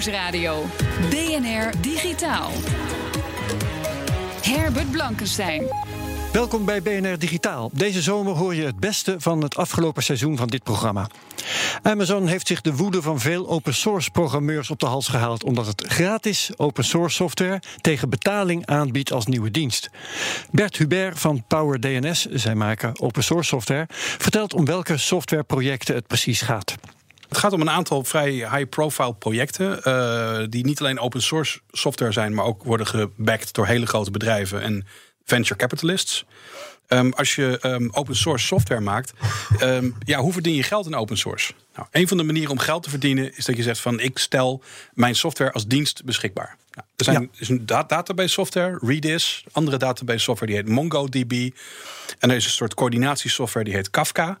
Nieuwsradio. DNR Digitaal. Herbert Blankenstein. Welkom bij BNR Digitaal. Deze zomer hoor je het beste van het afgelopen seizoen van dit programma. Amazon heeft zich de woede van veel open source programmeurs op de hals gehaald omdat het gratis open source software tegen betaling aanbiedt als nieuwe dienst. Bert Hubert van Power DNS, zij maken open source software, vertelt om welke softwareprojecten het precies gaat. Het gaat om een aantal vrij high-profile projecten. Uh, die niet alleen open source software zijn, maar ook worden gebacked door hele grote bedrijven en venture capitalists. Um, als je um, open source software maakt, um, ja, hoe verdien je geld in open source? Nou, een van de manieren om geld te verdienen is dat je zegt van ik stel mijn software als dienst beschikbaar. Nou, er zijn, ja. is een database software, Redis, andere database software die heet MongoDB. En er is een soort coördinatiesoftware die heet Kafka.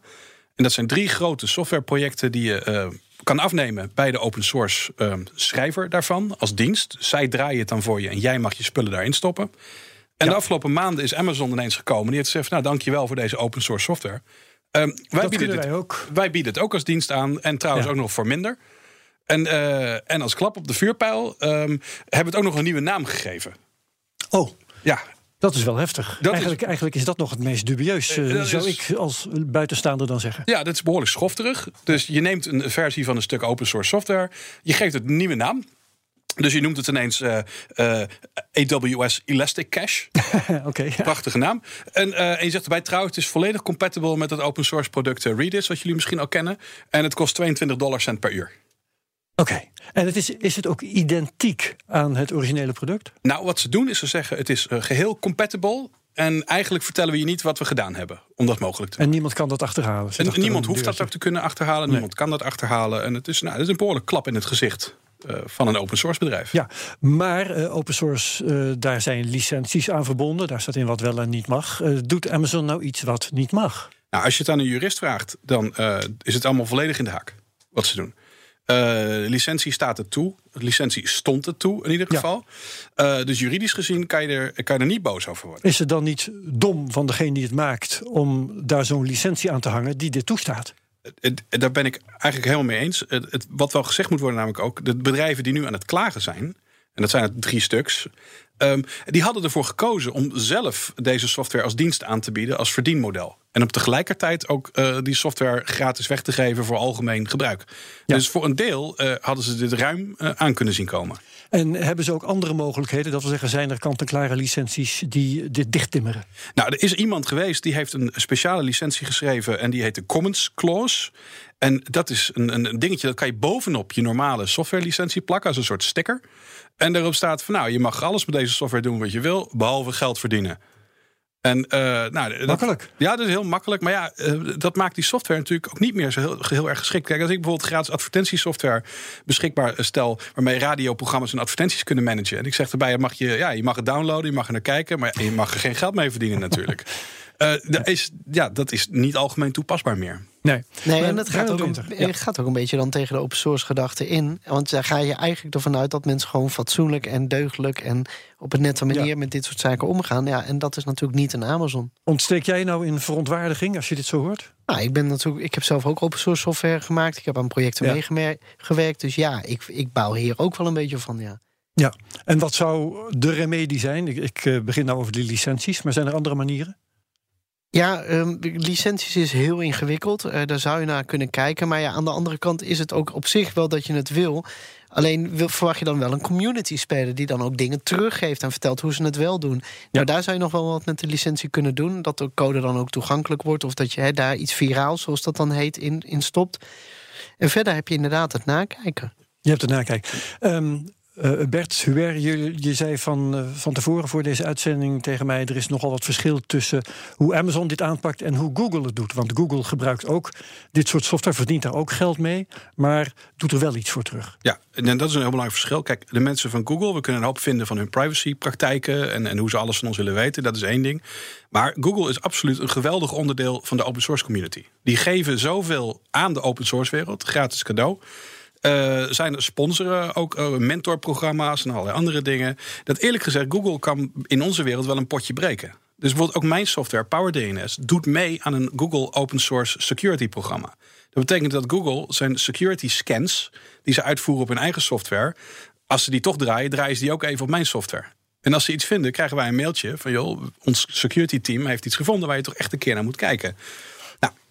En dat zijn drie grote softwareprojecten die je uh, kan afnemen bij de open source uh, schrijver daarvan als dienst. Zij draaien het dan voor je en jij mag je spullen daarin stoppen. En ja. de afgelopen maanden is Amazon ineens gekomen. Die heeft gezegd: Nou, dankjewel voor deze open source software. Um, wij, bieden wij, dit, ook. wij bieden het ook als dienst aan. En trouwens ja. ook nog voor minder. En, uh, en als klap op de vuurpijl um, hebben we het ook nog een nieuwe naam gegeven. Oh. Ja, dat is wel heftig. Dat eigenlijk, is, eigenlijk is dat nog het meest dubieus, uh, zou is, ik als buitenstaander dan zeggen. Ja, dat is behoorlijk schofterig. Dus je neemt een versie van een stuk open source software, je geeft het een nieuwe naam. Dus je noemt het ineens uh, uh, AWS Elastic Cache. okay, ja. Prachtige naam. En, uh, en je zegt erbij trouwens, het is volledig compatible met het open source product Redis, wat jullie misschien al kennen. En het kost 22 dollar cent per uur. Oké, okay. en het is, is het ook identiek aan het originele product? Nou, wat ze doen is ze zeggen het is geheel compatible. En eigenlijk vertellen we je niet wat we gedaan hebben om dat mogelijk te maken. En niemand kan dat achterhalen. En niemand hoeft dat ook te kunnen achterhalen. Nee. Niemand kan dat achterhalen. En het is, nou, het is een behoorlijk klap in het gezicht. Uh, van een open source bedrijf. Ja, maar uh, open source, uh, daar zijn licenties aan verbonden. Daar staat in wat wel en niet mag. doet Amazon nou iets wat niet mag? Nou, als je het aan een jurist vraagt, dan is het allemaal volledig in de haak wat ze doen. Licentie staat er toe. Licentie stond er toe in ieder geval. Ja. dus juridisch gezien kan je, er, kan je er niet boos over worden. Is het dan niet dom van degene die het maakt om daar zo'n licentie aan te hangen die dit toestaat? Daar ben ik eigenlijk helemaal mee eens. Het, het, wat wel gezegd moet worden, namelijk ook de bedrijven die nu aan het klagen zijn, en dat zijn er drie stuks, um, die hadden ervoor gekozen om zelf deze software als dienst aan te bieden als verdienmodel. En op tegelijkertijd ook uh, die software gratis weg te geven voor algemeen gebruik. Ja. Dus voor een deel uh, hadden ze dit ruim uh, aan kunnen zien komen. En hebben ze ook andere mogelijkheden? Dat wil zeggen, zijn er kant-en-klare licenties die dit dichttimmeren? Nou, er is iemand geweest die heeft een speciale licentie geschreven en die heet de Commons Clause. En dat is een, een dingetje dat kan je bovenop je normale softwarelicentie plakken als een soort sticker. En daarop staat van nou, je mag alles met deze software doen wat je wil, behalve geld verdienen. En, uh, nou, dat, makkelijk. Ja, dat is heel makkelijk. Maar ja, uh, dat maakt die software natuurlijk ook niet meer zo heel, heel, erg geschikt. Kijk, als ik bijvoorbeeld gratis advertentiesoftware beschikbaar stel, waarmee radioprogramma's en advertenties kunnen managen. En ik zeg erbij, mag je, ja, je mag het downloaden, je mag er naar kijken, maar je mag er geen geld mee verdienen natuurlijk. Uh, dat is, ja, dat is niet algemeen toepasbaar meer. Nee, nee en dat gaat ook, een, ja. gaat ook een beetje dan tegen de open source gedachte in. Want daar ga je eigenlijk ervan uit dat mensen gewoon fatsoenlijk en deugdelijk en op een nette manier ja. met dit soort zaken omgaan. Ja, en dat is natuurlijk niet een Amazon. Ontsteek jij nou in verontwaardiging als je dit zo hoort? Nou, ik ben natuurlijk, ik heb zelf ook open source software gemaakt. Ik heb aan projecten ja. meegewerkt. Dus ja, ik, ik bouw hier ook wel een beetje van, ja. Ja, en wat zou de remedie zijn? Ik, ik begin nou over die licenties, maar zijn er andere manieren? Ja, um, licenties is heel ingewikkeld. Uh, daar zou je naar kunnen kijken. Maar ja, aan de andere kant is het ook op zich wel dat je het wil. Alleen wil, verwacht je dan wel een community speler die dan ook dingen teruggeeft en vertelt hoe ze het wel doen. Ja. Nou, daar zou je nog wel wat met de licentie kunnen doen. Dat de code dan ook toegankelijk wordt. Of dat je he, daar iets viraals, zoals dat dan heet, in, in stopt. En verder heb je inderdaad het nakijken. Je hebt het nakijken. Um, Uh, Bert Hubert, je, je zei van, uh, van tevoren voor deze uitzending tegen mij: er is nogal wat verschil tussen hoe Amazon dit aanpakt en hoe Google het doet. Want Google gebruikt ook dit soort software, verdient daar ook geld mee, maar doet er wel iets voor terug. Ja, en dat is een heel belangrijk verschil. Kijk, de mensen van Google, we kunnen een hoop vinden van hun privacypraktijken en, en hoe ze alles van ons willen weten. Dat is één ding. Maar Google is absoluut een geweldig onderdeel van de open source community. Die geven zoveel aan de open source wereld, gratis cadeau. Uh, zijn sponsoren ook uh, mentorprogramma's en allerlei andere dingen. Dat eerlijk gezegd, Google kan in onze wereld wel een potje breken. Dus bijvoorbeeld ook mijn software, PowerDNS, doet mee aan een Google open source security programma. Dat betekent dat Google zijn security scans, die ze uitvoeren op hun eigen software, als ze die toch draaien, draaien ze die ook even op mijn software. En als ze iets vinden, krijgen wij een mailtje van joh, ons security team heeft iets gevonden waar je toch echt een keer naar moet kijken.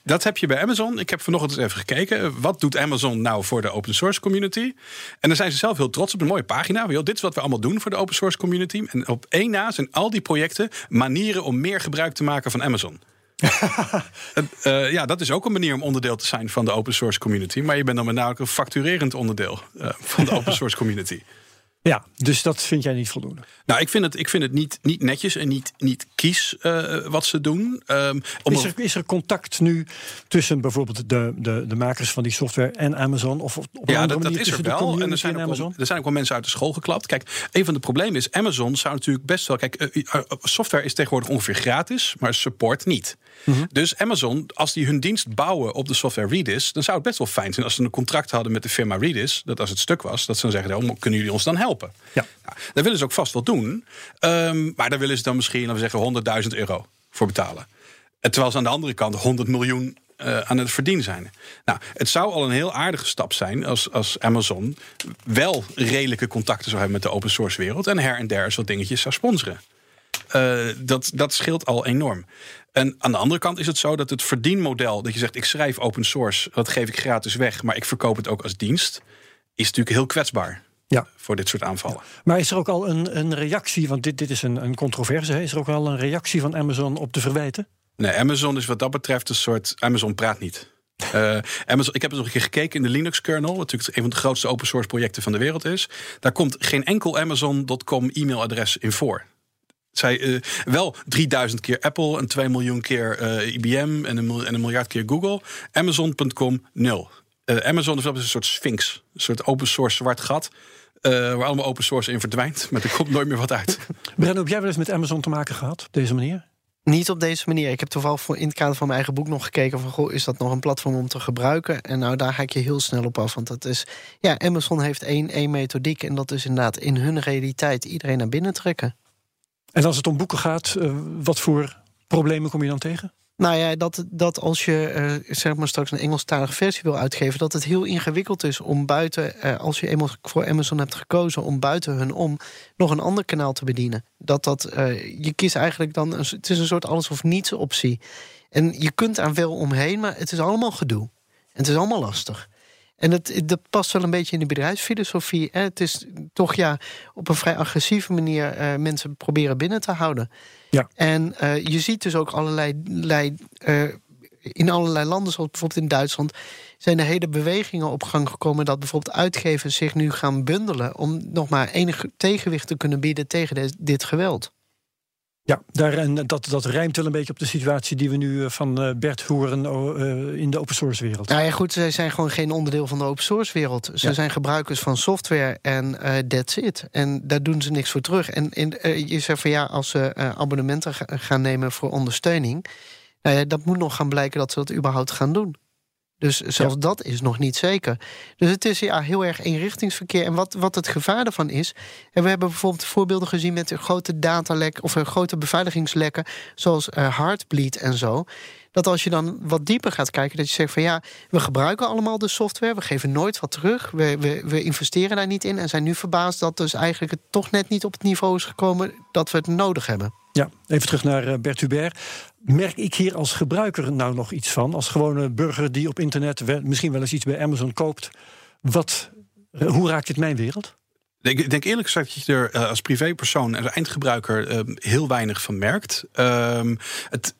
Dat heb je bij Amazon. Ik heb vanochtend eens even gekeken. Wat doet Amazon nou voor de open source community? En daar zijn ze zelf heel trots op. Een mooie pagina. Dit is wat we allemaal doen voor de open source community. En op één na zijn al die projecten manieren om meer gebruik te maken van Amazon. uh, ja, dat is ook een manier om onderdeel te zijn van de open source community. Maar je bent dan met name een facturerend onderdeel uh, van de open source community. Ja, dus dat vind jij niet voldoende? Nou, ik vind het, ik vind het niet, niet netjes en niet, niet kies uh, wat ze doen. Um, is, er, is er contact nu tussen bijvoorbeeld de, de, de makers van die software en Amazon? Of op ja, dat, dat is er wel. En er zijn, ook wel, er zijn ook wel mensen uit de school geklapt. Kijk, een van de problemen is: Amazon zou natuurlijk best wel. Kijk, uh, software is tegenwoordig ongeveer gratis, maar support niet. Mm -hmm. Dus Amazon, als die hun dienst bouwen op de software Redis, dan zou het best wel fijn zijn als ze een contract hadden met de firma Redis. Dat als het stuk was, dat ze dan zeggen: oh, kunnen jullie ons dan helpen? Ja. Nou, dat willen ze ook vast wel doen. Um, maar daar willen ze dan misschien, laten we zeggen, 100.000 euro voor betalen. En terwijl ze aan de andere kant 100 miljoen uh, aan het verdienen zijn. Nou, het zou al een heel aardige stap zijn als, als Amazon wel redelijke contacten zou hebben met de open source wereld en her en der wat dingetjes zou sponsoren. Uh, dat, dat scheelt al enorm. En aan de andere kant is het zo dat het verdienmodel, dat je zegt ik schrijf open source, dat geef ik gratis weg, maar ik verkoop het ook als dienst, is natuurlijk heel kwetsbaar ja. voor dit soort aanvallen. Maar is er ook al een, een reactie, want dit, dit is een, een controverse, hè? is er ook al een reactie van Amazon op de verwijten? Nee, Amazon is wat dat betreft een soort. Amazon praat niet. Uh, Amazon, ik heb eens nog een keer gekeken in de Linux kernel, wat natuurlijk een van de grootste open source projecten van de wereld is. Daar komt geen enkel Amazon.com e-mailadres in voor. Zij, uh, wel 3000 keer Apple en 2 miljoen keer uh, IBM en een, en een miljard keer Google. Amazon.com nul. Amazon is een soort sphinx, een soort open source zwart gat. Uh, waar allemaal open source in verdwijnt. Maar er komt nooit meer wat uit. Brenno, heb jij wel eens met Amazon te maken gehad op deze manier? Niet op deze manier. Ik heb toevallig in het kader van mijn eigen boek nog gekeken van goh, is dat nog een platform om te gebruiken? En nou, daar ga ik je heel snel op af. Want dat is. Ja, Amazon heeft één, één methodiek. En dat is inderdaad in hun realiteit iedereen naar binnen trekken. En als het om boeken gaat, uh, wat voor problemen kom je dan tegen? Nou ja, dat, dat als je uh, zeg maar straks een Engelstalige versie wil uitgeven, dat het heel ingewikkeld is om buiten, uh, als je eenmaal voor Amazon hebt gekozen, om buiten hun om nog een ander kanaal te bedienen. Dat dat, uh, je kiest eigenlijk dan, een, het is een soort alles of niets optie. En je kunt daar wel omheen, maar het is allemaal gedoe. En het is allemaal lastig. En dat, dat past wel een beetje in de bedrijfsfilosofie. Hè? Het is toch ja, op een vrij agressieve manier mensen proberen binnen te houden. Ja. En uh, je ziet dus ook allerlei. Uh, in allerlei landen, zoals bijvoorbeeld in Duitsland, zijn er hele bewegingen op gang gekomen dat bijvoorbeeld uitgevers zich nu gaan bundelen om nog maar enig tegenwicht te kunnen bieden tegen dit geweld. Ja, daar, en dat, dat rijmt wel een beetje op de situatie die we nu van Bert horen uh, in de open source wereld. Nou ja, goed, zij zijn gewoon geen onderdeel van de open source wereld. Ze ja. zijn gebruikers van software en uh, that's it. En daar doen ze niks voor terug. En in, uh, je zegt van ja, als ze abonnementen gaan nemen voor ondersteuning, nou dat moet nog gaan blijken dat ze dat überhaupt gaan doen. Dus zelfs ja. dat is nog niet zeker. Dus het is ja, heel erg eenrichtingsverkeer. En wat, wat het gevaar ervan is. En we hebben bijvoorbeeld voorbeelden gezien met een grote datalek of een grote beveiligingslekken, zoals uh, Heartbleed en zo. Dat als je dan wat dieper gaat kijken, dat je zegt van ja, we gebruiken allemaal de software, we geven nooit wat terug, we, we, we investeren daar niet in en zijn nu verbaasd dat dus eigenlijk het toch net niet op het niveau is gekomen dat we het nodig hebben. Ja, even terug naar Bert Hubert. Merk ik hier als gebruiker nou nog iets van? Als gewone burger die op internet misschien wel eens iets bij Amazon koopt. Wat, hoe raakt dit mijn wereld? Ik denk eerlijk gezegd dat je er als privépersoon en eindgebruiker heel weinig van merkt. Um, het,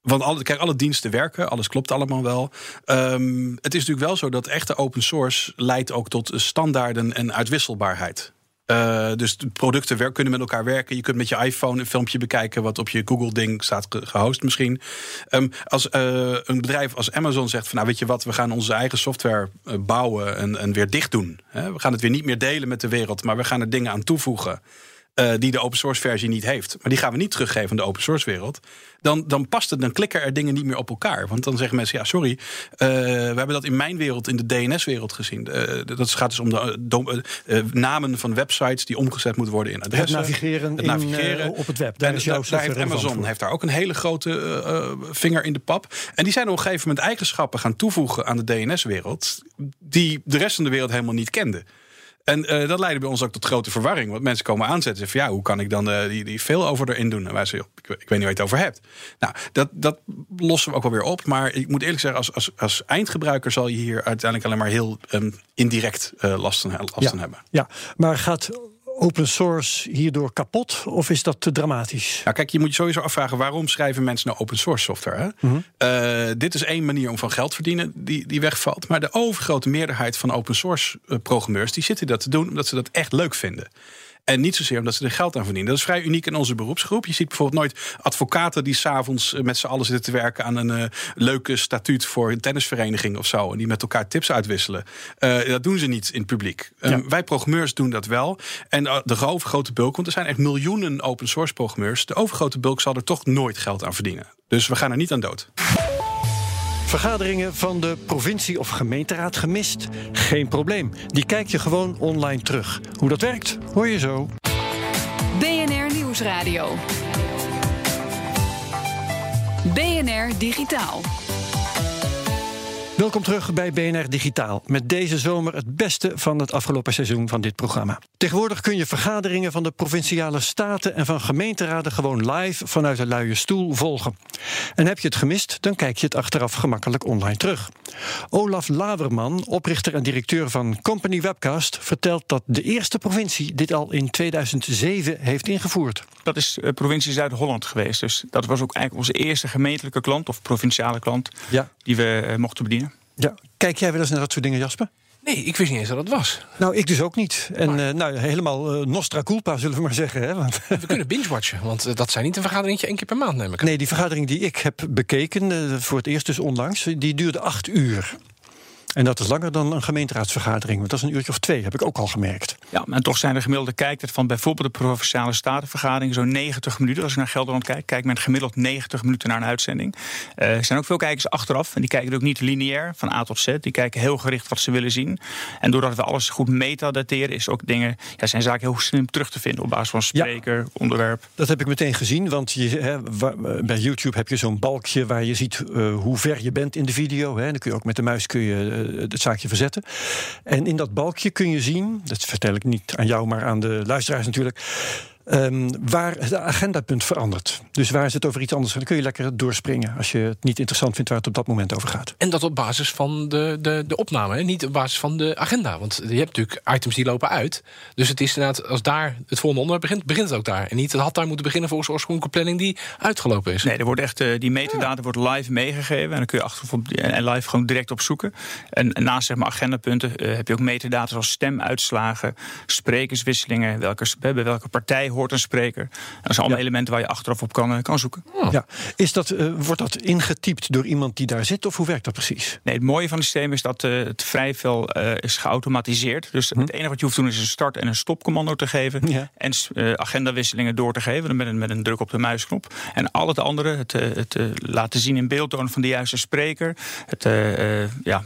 want alle, kijk, alle diensten werken, alles klopt allemaal wel. Um, het is natuurlijk wel zo dat echte open source leidt ook tot standaarden en uitwisselbaarheid. Uh, dus de producten wer kunnen met elkaar werken. Je kunt met je iPhone een filmpje bekijken wat op je Google-ding staat gehost misschien. Um, als uh, een bedrijf als Amazon zegt van nou weet je wat, we gaan onze eigen software uh, bouwen en, en, weer dicht doen. Hè? We gaan het weer niet meer delen met de wereld, maar we gaan er dingen aan toevoegen. Uh, die de open source versie niet heeft. Maar die gaan we niet teruggeven aan de open source wereld. Dan, dan past het, dan klikken er dingen niet meer op elkaar. Want dan zeggen mensen, ja, sorry, uh, we hebben dat in mijn wereld, in de DNS-wereld gezien. Uh, dat gaat dus om de namen van websites die omgezet moeten worden in adressen. Het navigeren, het navigeren. In, op het web. Daar en is jouw daar heeft Amazon heeft daar ook een hele grote vinger in de pap. En die zijn op een gegeven moment eigenschappen gaan toevoegen aan de DNS-wereld. die de rest van de wereld helemaal niet kende. En uh, dat leidde bij ons ook tot grote verwarring. Want mensen komen aanzetten en zeggen van ja, hoe kan ik dan uh, die, die veel over erin doen? En wij zeggen, ik, ik, weet niet waar je het over hebt. Nou, dat, dat lossen we ook wel weer op. Maar ik moet eerlijk zeggen, als, als, als eindgebruiker zal je hier uiteindelijk alleen maar heel um, indirect uh, last van, last ja, van hebben. Ja, maar gaat open source hierdoor kapot? Of is dat te dramatisch? Nou, kijk, je moet je sowieso afvragen waarom schrijven mensen nou open source software? Hè? Mm -hmm. uh, dit is één manier om van geld te verdienen die, die wegvalt. Maar de overgrote meerderheid van open source programmeurs die zitten dat te doen omdat ze dat echt leuk vinden. En niet zozeer omdat ze er geld aan verdienen. Dat is vrij uniek in onze beroepsgroep. Je ziet bijvoorbeeld nooit advocaten die s'avonds met z'n allen zitten te werken aan een uh, leuke statuut voor een tennisvereniging of zo. En die met elkaar tips uitwisselen. Uh, dat doen ze niet in het publiek. Ja. Um, wij programmeurs doen dat wel. En de overgrote bulk, want er zijn echt miljoenen open source programmeurs. De overgrote bulk zal er toch nooit geld aan verdienen. Dus we gaan er niet aan dood. Vergaderingen van de provincie of gemeenteraad gemist? Geen probleem. Die kijk je gewoon online terug. Hoe dat werkt, hoor je zo. BNR Nieuwsradio. BNR Digitaal. Welkom terug bij BNR Digitaal. Met deze zomer het beste van het afgelopen seizoen van dit programma. Tegenwoordig kun je vergaderingen van de provinciale staten en van gemeenteraden gewoon live vanuit een luie stoel volgen. En heb je het gemist, dan kijk je het achteraf gemakkelijk online terug. Olaf Laverman, oprichter en directeur van Company Webcast, vertelt dat de eerste provincie dit al in 2007 heeft ingevoerd. Dat is de provincie Zuid-Holland geweest. Dus dat was ook eigenlijk onze eerste gemeentelijke klant of provinciale klant ja. die we uh, mochten bedienen. Ja. Kijk jij wel eens naar dat soort dingen, Jasper? Nee, ik wist niet eens dat het was. Nou, ik dus ook niet. En uh, nou, helemaal uh, nostra culpa, zullen we maar zeggen. Hè? Want we kunnen binge-watchen, want uh, dat zijn niet een vergaderingetje één keer per maand, neem ik. Nee, die vergadering die ik heb bekeken, voor het eerst dus onlangs, die duurde acht uur. En dat is langer dan een gemeenteraadsvergadering. Want dat is een uurtje of twee, heb ik ook al gemerkt. Ja, en toch zijn de gemiddelde kijktijd van bijvoorbeeld de provinciale statenvergadering zo'n 90 minuten. Als ik naar Gelderland kijk, kijk men gemiddeld 90 minuten naar een uitzending. Uh, er zijn ook veel kijkers achteraf. En die kijken ook niet lineair van A tot Z. Die kijken heel gericht wat ze willen zien. En doordat we alles goed metadateren, is ook dingen, ja, zijn zaken heel slim terug te vinden op basis van spreker, ja, onderwerp. Dat heb ik meteen gezien, want je, hè, bij YouTube heb je zo'n balkje waar je ziet uh, hoe ver je bent in de video. Hè. Dan kun je ook met de muis kun je het zaakje verzetten. En in dat balkje kun je zien, dat vertel ik niet aan jou, maar aan de luisteraars natuurlijk. Um, waar het agendapunt verandert. Dus waar is het over iets anders? Dan kun je lekker doorspringen als je het niet interessant vindt waar het op dat moment over gaat. En dat op basis van de, de, de opname, hè? niet op basis van de agenda. Want je hebt natuurlijk items die lopen uit. Dus het is inderdaad, als daar het volgende onderwerp begint, begint het ook daar. En niet het had daar moeten beginnen volgens de oorspronkelijke planning die uitgelopen is. Nee, er wordt echt, uh, die metadata ja. wordt live meegegeven. En dan kun je achteraf op, en live gewoon direct opzoeken. En, en naast zeg maar, agendapunten uh, heb je ook metadata zoals stemuitslagen, sprekerswisselingen, welke, bij welke partij hoort een spreker. Dat zijn allemaal ja. elementen waar je achteraf op kan, kan zoeken. Oh. Ja. Is dat, uh, wordt dat ingetypt door iemand die daar zit, of hoe werkt dat precies? Nee, het mooie van het systeem is dat uh, het vrij veel uh, is geautomatiseerd. Dus hm. het enige wat je hoeft te doen is een start- en een stopcommando te geven. Ja. En agendawisselingen door te geven met een, met een druk op de muisknop. En al het andere, het, het laten zien in beeldtoon van de juiste spreker. Het, ja,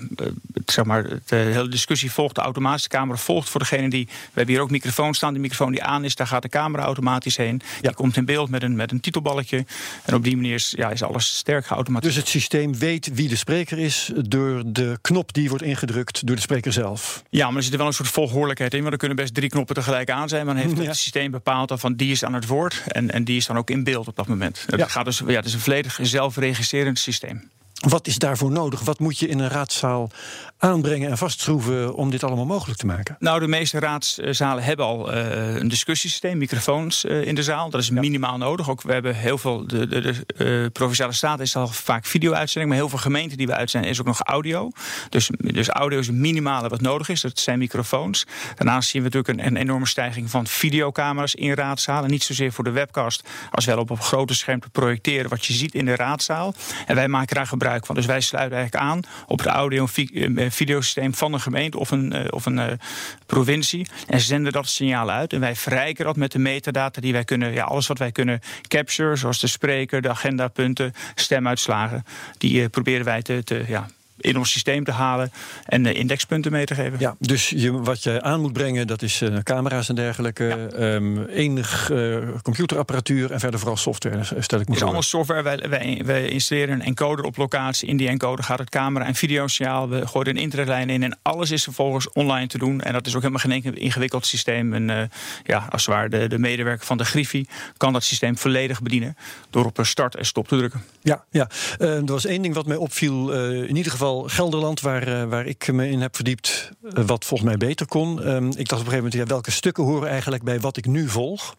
het, zeg maar, de hele discussie volgt, de automatische camera volgt voor degene die... We hebben hier ook microfoon staan, die microfoon die aan is, daar gaat de camera automatisch heen. Ja. Die komt in beeld met een, met een titelballetje. En op die manier is, ja, is alles sterk geautomatiseerd. Dus het systeem weet wie de spreker is door de knop die wordt ingedrukt door de spreker zelf? Ja, maar er zit er wel een soort volgordelijkheid in. Want er kunnen best drie knoppen tegelijk aan zijn. Maar dan heeft ja. het systeem bepaald van die is aan het woord. En, en die is dan ook in beeld op dat moment. Het, Ja. gaat dus, ja, het is een volledig zelfregistrerend systeem. Wat is daarvoor nodig? Wat moet je in een raadzaal aanbrengen en vastschroeven om dit allemaal mogelijk te maken? Nou, de meeste raadszalen hebben al uh, een discussiesysteem, microfoons uh, in de zaal. Dat is minimaal nodig. Ook we hebben heel veel, de, de, de uh, provinciale staat is al vaak video-uitzending, maar heel veel gemeenten die we uitzenden is ook nog audio. Dus, dus audio is het minimale wat nodig is. Dat zijn microfoons. Daarnaast zien we natuurlijk een, een enorme stijging van videocamera's in raadzalen. Niet zozeer voor de webcast, als wel op een grote scherm te projecteren wat je ziet in de raadzaal. En wij maken daar gebruik van. Dus wij sluiten eigenlijk aan op het audio- en videosysteem van een gemeente of een, uh, of een provincie. En zenden dat signaal uit. En wij verrijken dat met de metadata die wij kunnen. Ja, alles wat wij kunnen capture, zoals de spreker, de agendapunten, stemuitslagen. Die proberen wij te, te ja, in ons systeem te halen en uh, indexpunten mee te geven. Ja, dus je, wat je aan moet brengen, dat is uh, camera's en dergelijke, ja. um, enig uh, computerapparatuur en verder vooral software, stel ik me allemaal software. Wij, wij, wij, installeren een encoder op locatie. In die encoder gaat het camera- en videosignaal. We gooien een internetlijn in en alles is vervolgens online te doen. En dat is ook helemaal geen ingewikkeld systeem. En ja, als het ware de, de medewerker van de Griffie kan dat systeem volledig bedienen door op een start en stop te drukken. Ja, ja. er was één ding wat mij opviel, in ieder geval Gelderland, waar, uh, waar ik me in heb verdiept, uh, wat volgens mij beter kon. Um, ik dacht op een gegeven moment, ja, welke stukken horen eigenlijk bij wat ik nu volg?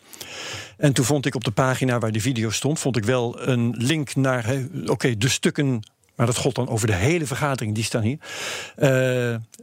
En toen vond ik op de pagina waar die video stond, vond ik wel een link naar, oké, de stukken. Maar dat god dan over de hele vergadering, die staan hier.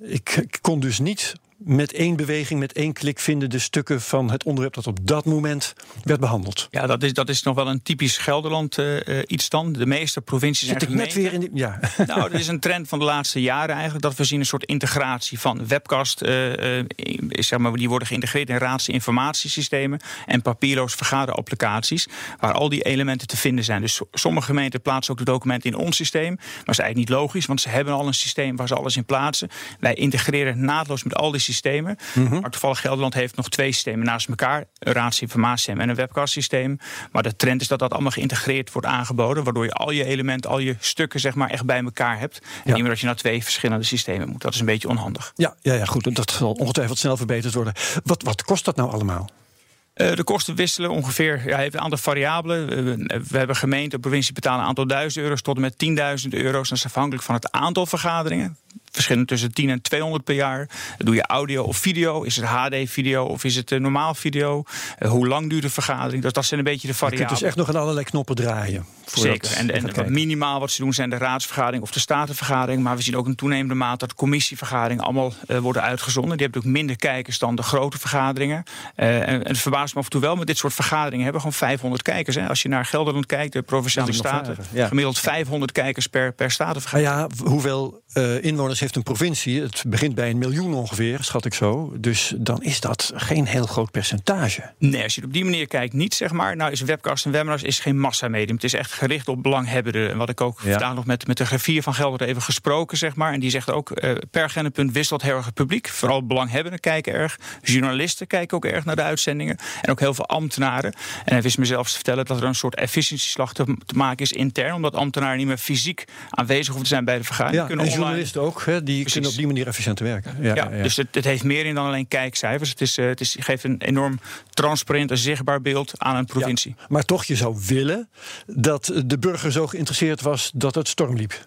Ik, ik kon dus niet met één beweging, met één klik vinden de stukken van het onderwerp dat op dat moment werd behandeld. Ja, dat is, dat is nog wel een typisch Gelderland uh, iets dan. De meeste provincies Zit ik net weer in die, ja. Nou, dat is een trend van de laatste jaren eigenlijk. Dat we zien een soort integratie van webcast. Uh, uh, zeg maar, die worden geïntegreerd in raadsinformatiesystemen en papierloos vergaderapplicaties. Waar al die elementen te vinden zijn. Dus sommige gemeenten plaatsen ook de documenten in ons systeem. Maar dat is eigenlijk niet logisch, want ze hebben al een systeem waar ze alles in plaatsen. Wij integreren naadloos met al die systemen. Mm -hmm. Maar toevallig Gelderland heeft nog twee systemen naast elkaar. Een raadsinformatiesysteem en een webcastsysteem. Maar de trend is dat dat allemaal geïntegreerd wordt aangeboden. Waardoor je al je elementen, al je stukken zeg maar echt bij elkaar hebt. En ja. niet meer dat je naar twee verschillende systemen moet. Dat is een beetje onhandig. Ja, ja, ja goed. Dat zal ongetwijfeld snel verbeterd worden. Wat, wat kost dat nou allemaal? Uh, de kosten wisselen ongeveer. Ja, heeft een aantal variabelen. Uh, we hebben gemeenten, provincie betalen een aantal duizend euro's tot en met 10.000 euro's. Dat is afhankelijk van het aantal vergaderingen. Verschillen tussen 10 en 200 per jaar. Doe je audio of video? Is het HD-video of is het uh, normaal video? hoe lang duurt de vergadering? Dus dat zijn een beetje de variabelen. Je kunt dus echt nog aan allerlei knoppen draaien. Zeker. En, en wat minimaal wat ze doen zijn de raadsvergadering of de statenvergadering. Maar we zien ook in toenemende mate dat commissievergaderingen allemaal worden uitgezonden. Die hebben ook minder kijkers dan de grote vergaderingen. en, en het verbaast me af en toe wel, met dit soort vergaderingen hebben gewoon 500 kijkers. Hè. Als je naar Gelderland kijkt, de provinciale staten, ja. gemiddeld 500 kijkers per, per statenvergadering. Nou ja, hoeveel inwoners heeft een provincie? Het begint bij een miljoen ongeveer, schat ik zo. Dus dan is dat geen heel groot percentage. Nee, als je het op die manier kijkt, niet zeg maar. Nou is webcast en webinars is geen massamedium. Het is echt gericht op belanghebbenden. En wat ik ook ja. vandaag nog met, met de griffier van Gelder even gesproken, zeg maar. En die zegt ook, uh, per agendapunt wisselt heel erg het publiek. Vooral belanghebbenden kijken erg. Journalisten kijken ook erg naar de uitzendingen. En ook heel veel ambtenaren. En hij wist mezelf te vertellen dat er een soort efficiëntieslag te, te maken is intern. Omdat ambtenaren niet meer fysiek aanwezig hoeven te zijn bij de vergadering. Ja, kunnen en journalisten ook, hè, die Precies. kunnen op die manier efficiënter werken. Ja, ja, ja. dus het, het, heeft meer in dan alleen kijkcijfers. Het, is, uh, het is, geeft een enorm transparant en zichtbaar beeld aan een provincie. maar toch, je zou willen dat de burger zo geïnteresseerd was dat het storm liep.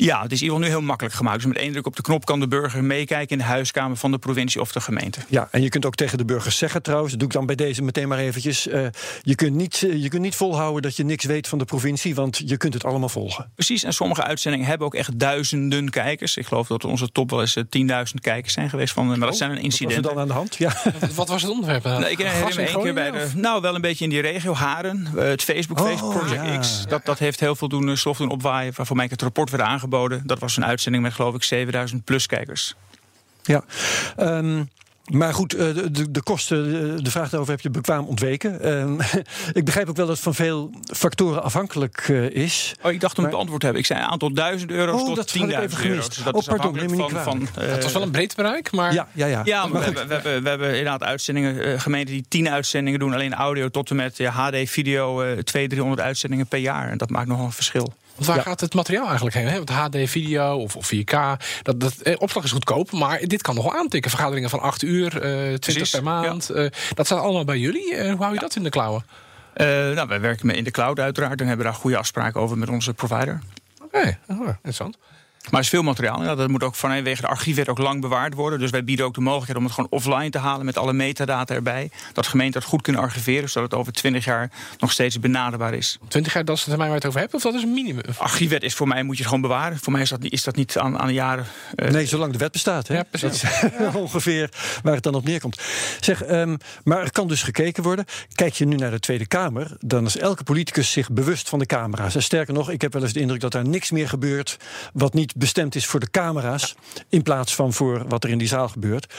Ja, het is in ieder geval nu heel makkelijk gemaakt. Dus met één druk op de knop kan de burger meekijken in de huiskamer van de provincie of de gemeente. Ja, en je kunt ook tegen de burgers zeggen trouwens, dat doe ik dan bij deze meteen maar eventjes. Uh, je, kunt niet, uh, je kunt niet volhouden dat je niks weet van de provincie, want je kunt het allemaal volgen. Precies, en sommige uitzendingen hebben ook echt duizenden kijkers. Ik geloof dat onze top wel eens uh, 10.000 kijkers zijn geweest. Van, maar dat zijn een incident. Wat was er dan aan de hand? Ja. wat, was het onderwerp? Nee, ik herinner me één keer bij de, nou wel een beetje in die regio, Haren. het Facebook, oh, Facebook Project ja. X. Dat, dat heeft heel veel doen, stof doen opwaaien. Waarvoor mij het rapport werd aangeboden. Dat was een uitzending met geloof ik 7000 plus kijkers. Ja, um, maar goed, de, de, de, kosten, de vraag daarover heb je bekwaam ontweken. Um, ik begrijp ook wel dat het van veel factoren afhankelijk uh, is. Oh, ik dacht om maar... het antwoord te hebben. Ik zei een aantal duizend euro's oh, tot 10.000 euro's. Dus dat oh, is pardon, neem me niet van, van uh, Het was wel een breed bereik, maar... Ja, ja, ja. ja maar we, hebben, we hebben inderdaad uitzendingen, uh, gemeenten die 10 uitzendingen doen. Alleen audio tot en met ja, HD, video, 200, 300 uitzendingen per jaar. En dat maakt nogal een verschil. Want waar ja. gaat het materiaal eigenlijk heen? Hè? Want HD, video of, of 4K, dat, dat, eh, opslag is goedkoop, maar dit kan nog wel aantikken. Vergaderingen van 8 uur, uh, 20 Precies, per maand. Ja. Uh, dat staat allemaal bij jullie. Uh, hoe hou je dat in de klauwen? nou, wij werken in de cloud uiteraard en hebben daar goede afspraken over met onze provider. Oké, oh, interessant. Maar er is veel materiaal. Ja, dat moet ook vanwege de archiefwet ook lang bewaard worden. Dus wij bieden ook de mogelijkheid om het gewoon offline te halen met alle metadata erbij. Dat gemeenten dat goed kunnen archiveren, zodat het over 20 jaar nog steeds benaderbaar is. 20 jaar, dat is de termijn waar je het over hebt, of dat is een minimum? Archiefwet is voor mij, moet je het gewoon bewaren. Voor mij is dat, is dat niet aan, aan de jaren. Uh... Nee, zolang de wet bestaat. Hè? Ja, precies. ongeveer waar het dan op neerkomt. Zeg, um, maar er kan dus gekeken worden. Kijk je nu naar de Tweede Kamer, dan is elke politicus zich bewust van de camera's. En sterker nog, ik heb wel eens de indruk dat daar niks meer gebeurt wat niet bestemd is voor de camera's. In plaats van voor wat er in die zaal gebeurt.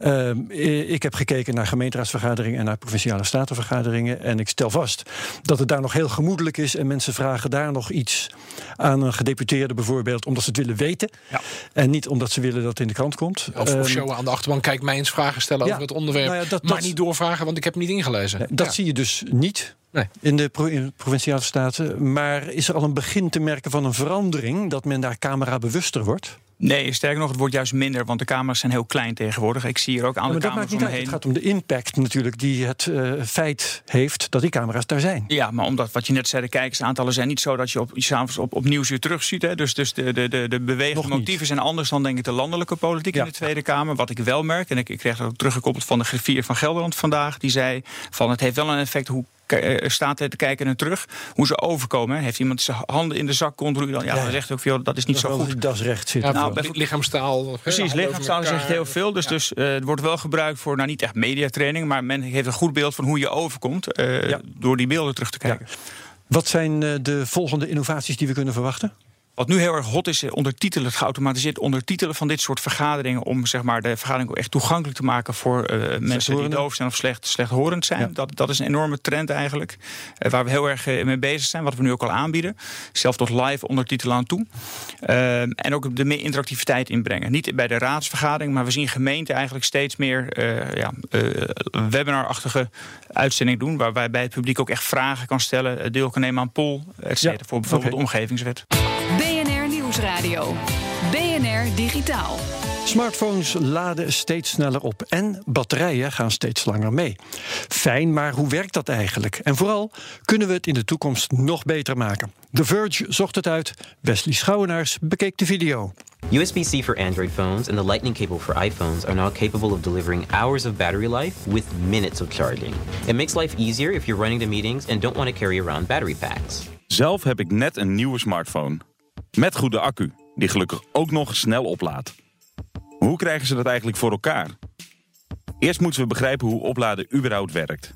Uh, ik heb gekeken naar gemeenteraadsvergaderingen en naar provinciale statenvergaderingen. En ik stel vast dat het daar nog heel gemoedelijk is. En mensen vragen daar nog iets aan een gedeputeerde bijvoorbeeld. Omdat ze het willen weten. Ja. En niet omdat ze willen dat het in de krant komt. Of, um, showen aan de achterbank. Kijk mij eens vragen stellen over het onderwerp. Nou ja, dat, maar niet doorvragen, want ik heb het niet ingelezen. dat zie je dus niet. Nee. In de provinciale staten. Maar is er al een begin te merken van een verandering? Dat men daar camera bewuster wordt? Nee, sterker nog, het wordt juist minder, want de camera's zijn heel klein tegenwoordig. Ik zie hier ook aan de camera's omheen. Het gaat om de impact natuurlijk die het uh, feit heeft dat die camera's daar zijn. Ja, maar omdat wat je net zei, de kijkersaantallen zijn niet zo dat je op, s'avonds op, op nieuws weer terugziet. Hè. Dus, dus de, de, de, de bewegende motieven zijn anders dan denk ik de landelijke politiek in de Tweede Kamer. Wat ik wel merk, en ik, ik kreeg dat ook teruggekoppeld van de griffier van Gelderland vandaag, die zei van het heeft wel een effect hoe eh, staat te kijken en terug hoe ze overkomen. Heeft iemand zijn handen in de zak continu dan? Ja, ja. dan zegt ook veel dat is niet zo goed. Dat is recht zitten. Ja, nou, lichaamstaal. Precies, lichaamstaal zegt heel veel. Dus, dus uh, het wordt wel gebruikt voor, nou niet echt mediatraining, maar men heeft een goed beeld van hoe je overkomt uh, door die beelden terug te kijken. Wat zijn de volgende innovaties die we kunnen verwachten? Wat nu heel erg hot is, ondertitelen, het geautomatiseerd ondertitelen van dit soort vergaderingen. Om zeg maar, de vergadering ook echt toegankelijk te maken voor uh, mensen die doof zijn of slecht, slechthorend zijn. Dat, dat is een enorme trend eigenlijk. Uh, waar we heel erg mee bezig zijn, wat we nu ook al aanbieden. Zelf tot live ondertitelen aan toe. en ook de meer interactiviteit inbrengen. Niet bij de raadsvergadering, maar we zien gemeenten eigenlijk steeds meer ja, webinarachtige uitzending doen. Waarbij het publiek ook echt vragen kan stellen, deel kan nemen aan poll, et cetera, voor bijvoorbeeld okay. de omgevingswet. BNR Nieuwsradio. BNR Digitaal. Smartphones laden steeds sneller op en batterijen gaan steeds langer mee. Fijn, maar hoe werkt dat eigenlijk? En vooral, kunnen we het in de toekomst nog beter maken? The Verge zocht het uit. Wesley Schouwenaars bekeek de video. USB-C for Android phones and the Lightning cable for iPhones are now capable of delivering hours of battery life with minutes of charging. It makes life easier if you're running to meetings and don't want to carry around battery packs. Zelf heb ik net een nieuwe smartphone. Met goede accu, die gelukkig ook nog snel oplaadt. Hoe krijgen ze dat eigenlijk voor elkaar? Eerst moeten we begrijpen hoe opladen überhaupt werkt.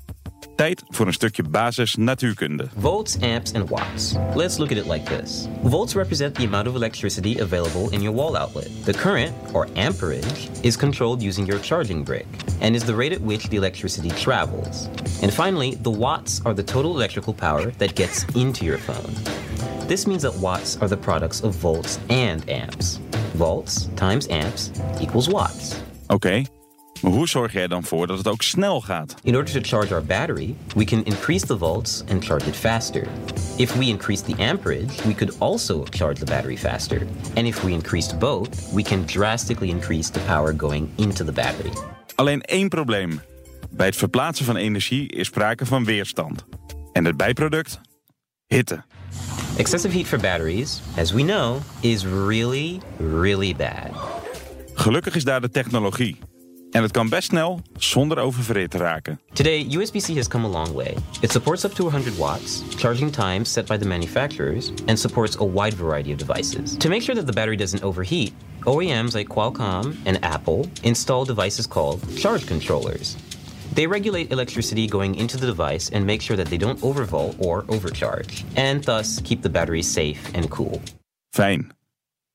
Tijd voor een stukje basis natuurkunde. Volts, amps and watts. Let's look at it like this. Volts represent the amount of electricity available in your wall outlet. The current, or amperage, is controlled using your charging brick and is the rate at which the electricity travels. And finally, the watts are the total electrical power that gets into your phone. This means that watts are the products of volts and amps. Volts times amps equals watts. Okay. Maar hoe zorg jij dan voor dat het ook snel gaat? In order to charge our battery, we can increase the volts and charge it faster. If we increase the amperage, we could also charge the battery faster. And if we increased both, we can drastically increase the power going into the battery. Alleen één probleem. Bij het verplaatsen van energie is sprake van weerstand. En het bijproduct? Hitte. Excessive heat for batteries, as we know, is really, really bad. Gelukkig is daar de technologie. En het kan best snel zonder oververhit te raken. Today, USB-C has come a long way. It supports up to 100 watts, charging times set by the manufacturers, and supports a wide variety of devices. To make sure that the battery doesn't overheat, OEMs like Qualcomm and Apple install devices called charge controllers. They regulate electricity going into the device and make sure that they don't overvolt or overcharge, and thus keep the battery safe and cool. Fijn.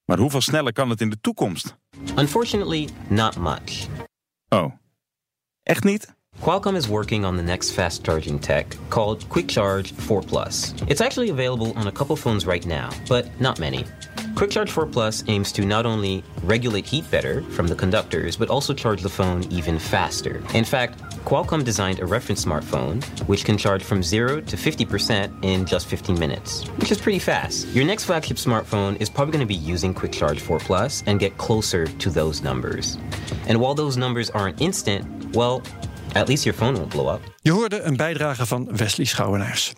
Maar hoeveel sneller kan het in de toekomst? Unfortunately, not much. Oh. Echt niet? Qualcomm is working on the next fast charging tech called Quick Charge 4 Plus. It's actually available on a couple phones right now, but not many. Quick Charge 4 Plus aims to not only regulate heat better from the conductors, but also charge the phone even faster. In fact, Qualcomm designed a reference smartphone which can charge from 0 to 50% in just 15 minutes, which is pretty fast. Your next flagship smartphone is probably going to be using Quick Charge 4 Plus and get closer to those numbers. And while those numbers aren't instant, well, at least your phone won't blow up. Je hoorde een bijdrage van Wesley Schouwenaars.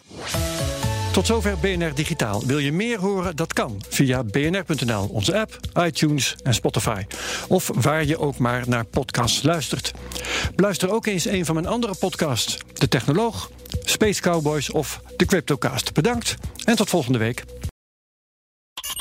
Tot zover BNR Digitaal. Wil je meer horen? Dat kan via bnr.nl, onze app, iTunes en Spotify. Of waar je ook maar naar podcasts luistert. Beluister ook eens een van mijn andere podcasts. De Technoloog, Space Cowboys of de Cryptocast. Bedankt en tot volgende week.